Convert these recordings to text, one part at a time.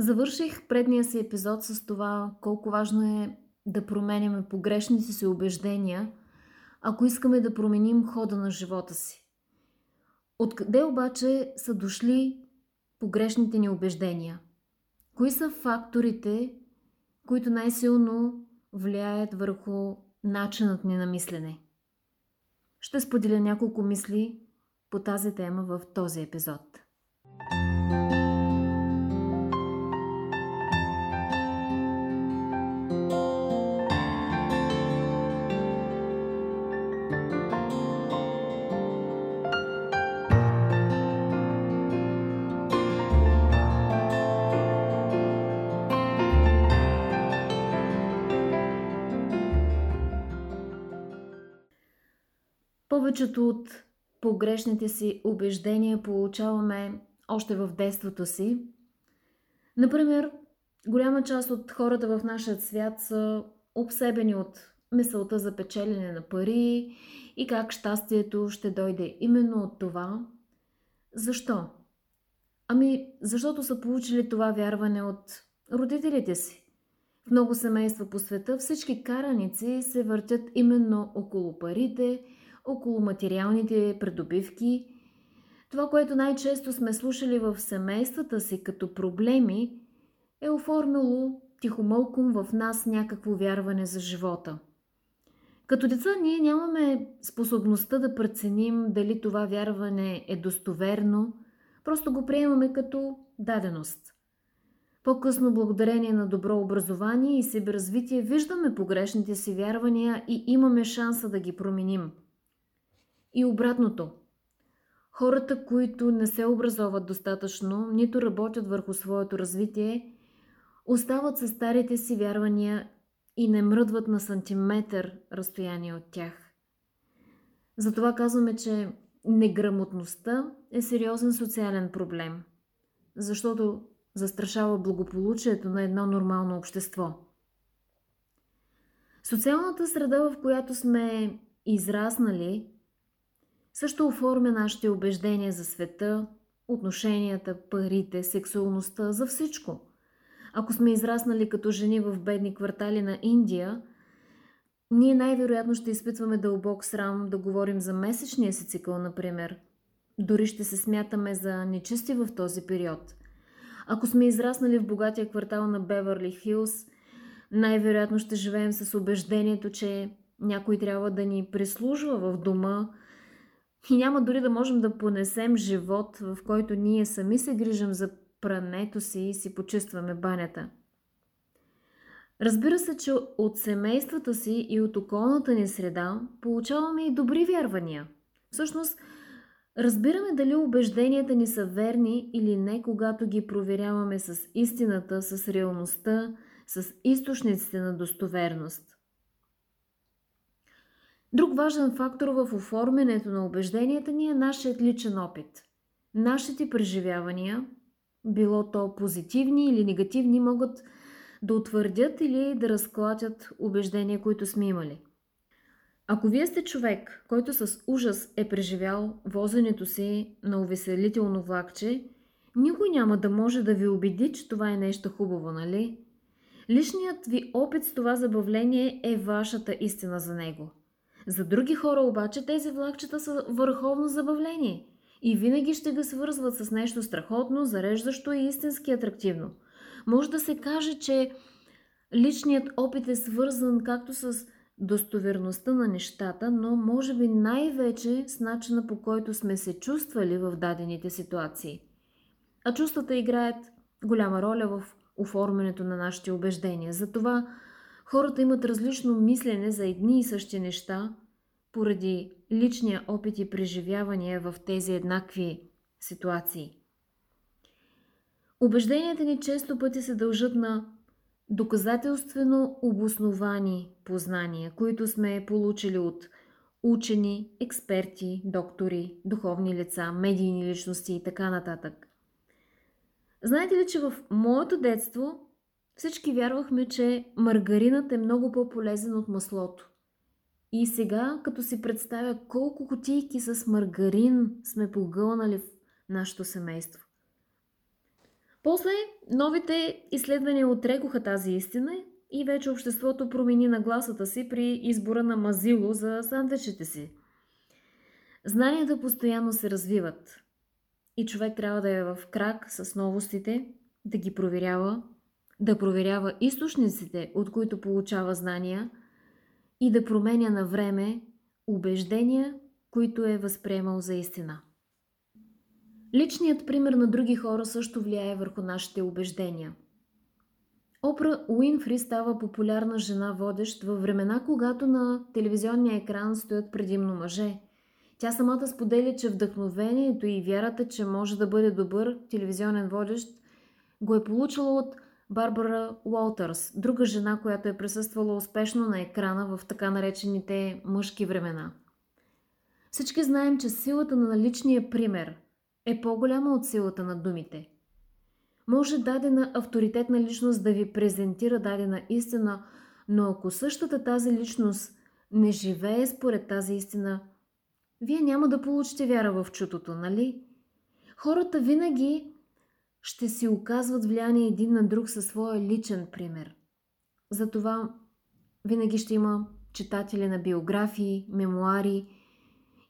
Завърших предния си епизод с това колко важно е да променяме погрешните си убеждения, ако искаме да променим хода на живота си. Откъде обаче са дошли погрешните ни убеждения? Кои са факторите, които най-силно влияят върху начинът ни на мислене? Ще споделя няколко мисли по тази тема в този епизод. Повечето от погрешните си убеждения получаваме още в детството си. Например, голяма част от хората в нашия свят са обсебени от мисълта за печелене на пари и как щастието ще дойде именно от това. Защо? Ами, защото са получили това вярване от родителите си. В много семейства по света всички караници се въртят именно около парите – около материалните придобивки. Това, което най-често сме слушали в семействата си като проблеми, е оформило тихомълком в нас някакво вярване за живота. Като деца ние нямаме способността да преценим дали това вярване е достоверно, просто го приемаме като даденост. По-късно, благодарение на добро образование и себе развитие, виждаме погрешните си вярвания и имаме шанса да ги променим – и обратното. Хората, които не се образоват достатъчно, нито работят върху своето развитие, остават със старите си вярвания и не мръдват на сантиметър разстояние от тях. Затова казваме, че неграмотността е сериозен социален проблем, защото застрашава благополучието на едно нормално общество. Социалната среда, в която сме израснали, също оформя нашите убеждения за света, отношенията, парите, сексуалността, за всичко. Ако сме израснали като жени в бедни квартали на Индия, ние най-вероятно ще изпитваме дълбок срам да говорим за месечния си цикъл, например. Дори ще се смятаме за нечисти в този период. Ако сме израснали в богатия квартал на Беверли Хилс, най-вероятно ще живеем с убеждението, че някой трябва да ни прислужва в дома, и няма дори да можем да понесем живот, в който ние сами се грижим за прането си и си почистваме банята. Разбира се, че от семействата си и от околната ни среда получаваме и добри вярвания. Всъщност, разбираме дали убежденията ни са верни или не, когато ги проверяваме с истината, с реалността, с източниците на достоверност. Друг важен фактор в оформянето на убежденията ни е нашият личен опит. Нашите преживявания, било то позитивни или негативни, могат да утвърдят или да разклатят убеждения, които сме имали. Ако вие сте човек, който с ужас е преживял возенето си на увеселително влакче, никой няма да може да ви убеди, че това е нещо хубаво, нали? Личният ви опит с това забавление е вашата истина за него – за други хора обаче тези влакчета са върховно забавление и винаги ще го свързват с нещо страхотно, зареждащо и истински атрактивно. Може да се каже, че личният опит е свързан както с достоверността на нещата, но може би най-вече с начина по който сме се чувствали в дадените ситуации. А чувствата играят голяма роля в оформянето на нашите убеждения. Затова Хората имат различно мислене за едни и същи неща, поради личния опит и преживявания в тези еднакви ситуации. Убежденията ни често пъти се дължат на доказателствено обосновани познания, които сме получили от учени, експерти, доктори, духовни лица, медийни личности и така нататък. Знаете ли, че в моето детство всички вярвахме, че маргаринът е много по-полезен от маслото. И сега, като си представя колко кутийки с маргарин сме погълнали в нашето семейство. После новите изследвания отрекоха тази истина и вече обществото промени нагласата си при избора на мазило за сандвичите си. Знанията постоянно се развиват и човек трябва да е в крак с новостите, да ги проверява, да проверява източниците, от които получава знания и да променя на време убеждения, които е възприемал за истина. Личният пример на други хора също влияе върху нашите убеждения. Опра Уинфри става популярна жена водещ във времена, когато на телевизионния екран стоят предимно мъже. Тя самата споделя, че вдъхновението и вярата, че може да бъде добър телевизионен водещ, го е получила от Барбара Уолтърс, друга жена, която е присъствала успешно на екрана в така наречените мъжки времена. Всички знаем, че силата на личния пример е по-голяма от силата на думите. Може дадена авторитетна личност да ви презентира дадена истина, но ако същата тази личност не живее според тази истина, вие няма да получите вяра в чутото, нали? Хората винаги ще си оказват влияние един на друг със своя личен пример. Затова винаги ще има читатели на биографии, мемуари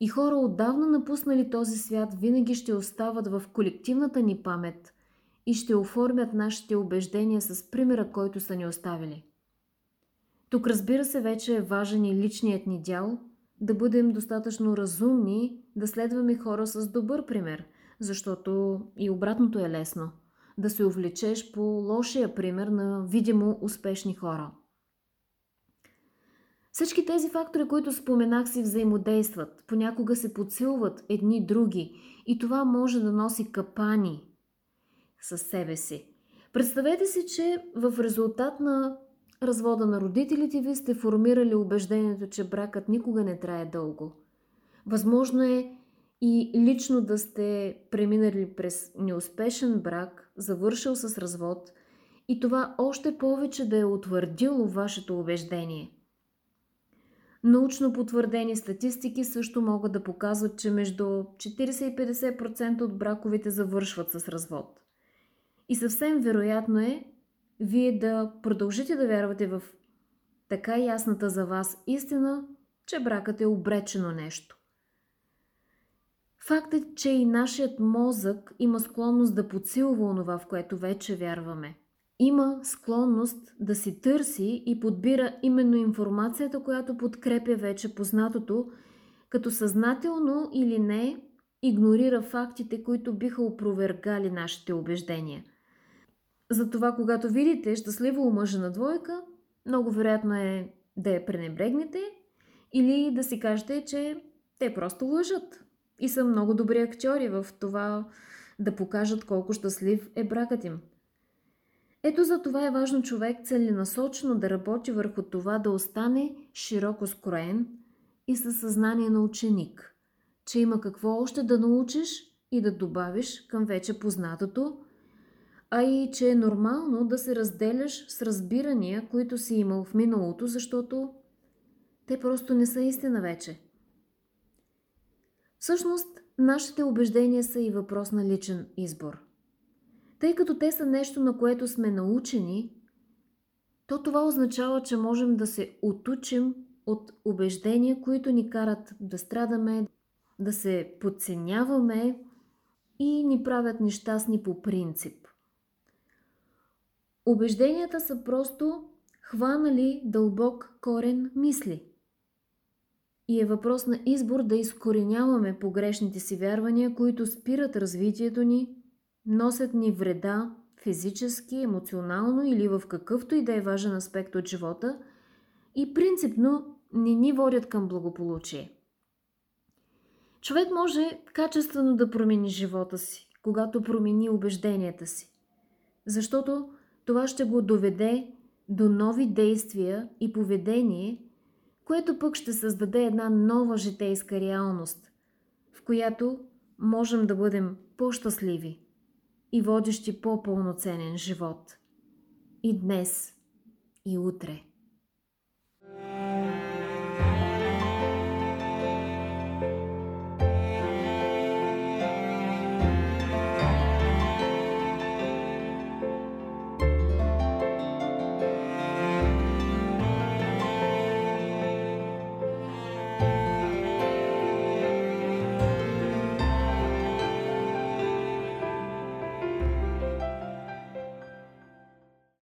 и хора отдавна напуснали този свят винаги ще остават в колективната ни памет и ще оформят нашите убеждения с примера, който са ни оставили. Тук разбира се вече е важен и личният ни дял да бъдем достатъчно разумни да следваме хора с добър пример – защото и обратното е лесно. Да се увлечеш по лошия пример на видимо успешни хора. Всички тези фактори, които споменах, си взаимодействат, понякога се подсилват едни други и това може да носи капани със себе си. Представете си, че в резултат на развода на родителите ви сте формирали убеждението, че бракът никога не трае дълго. Възможно е и лично да сте преминали през неуспешен брак, завършил с развод и това още повече да е утвърдило вашето убеждение. Научно потвърдени статистики също могат да показват, че между 40 и 50% от браковите завършват с развод. И съвсем вероятно е вие да продължите да вярвате в така ясната за вас истина, че бракът е обречено нещо. Факт е, че и нашият мозък има склонност да подсилва онова, в което вече вярваме. Има склонност да си търси и подбира именно информацията, която подкрепя вече познатото, като съзнателно или не игнорира фактите, които биха опровергали нашите убеждения. Затова, когато видите щастливо омъжена двойка, много вероятно е да я пренебрегнете или да си кажете, че те просто лъжат, и са много добри актьори в това да покажат колко щастлив е бракът им. Ето за това е важно човек целенасочено да работи върху това да остане широко скроен и със съзнание на ученик, че има какво още да научиш и да добавиш към вече познатото, а и че е нормално да се разделяш с разбирания, които си имал в миналото, защото те просто не са истина вече – Всъщност, нашите убеждения са и въпрос на личен избор. Тъй като те са нещо, на което сме научени, то това означава, че можем да се отучим от убеждения, които ни карат да страдаме, да се подценяваме и ни правят нещастни по принцип. Убежденията са просто хванали дълбок корен мисли – и е въпрос на избор да изкореняваме погрешните си вярвания, които спират развитието ни, носят ни вреда физически, емоционално или в какъвто и да е важен аспект от живота и принципно не ни водят към благополучие. Човек може качествено да промени живота си, когато промени убежденията си, защото това ще го доведе до нови действия и поведение, което пък ще създаде една нова житейска реалност, в която можем да бъдем по-щастливи и водещи по-пълноценен живот. И днес, и утре. thank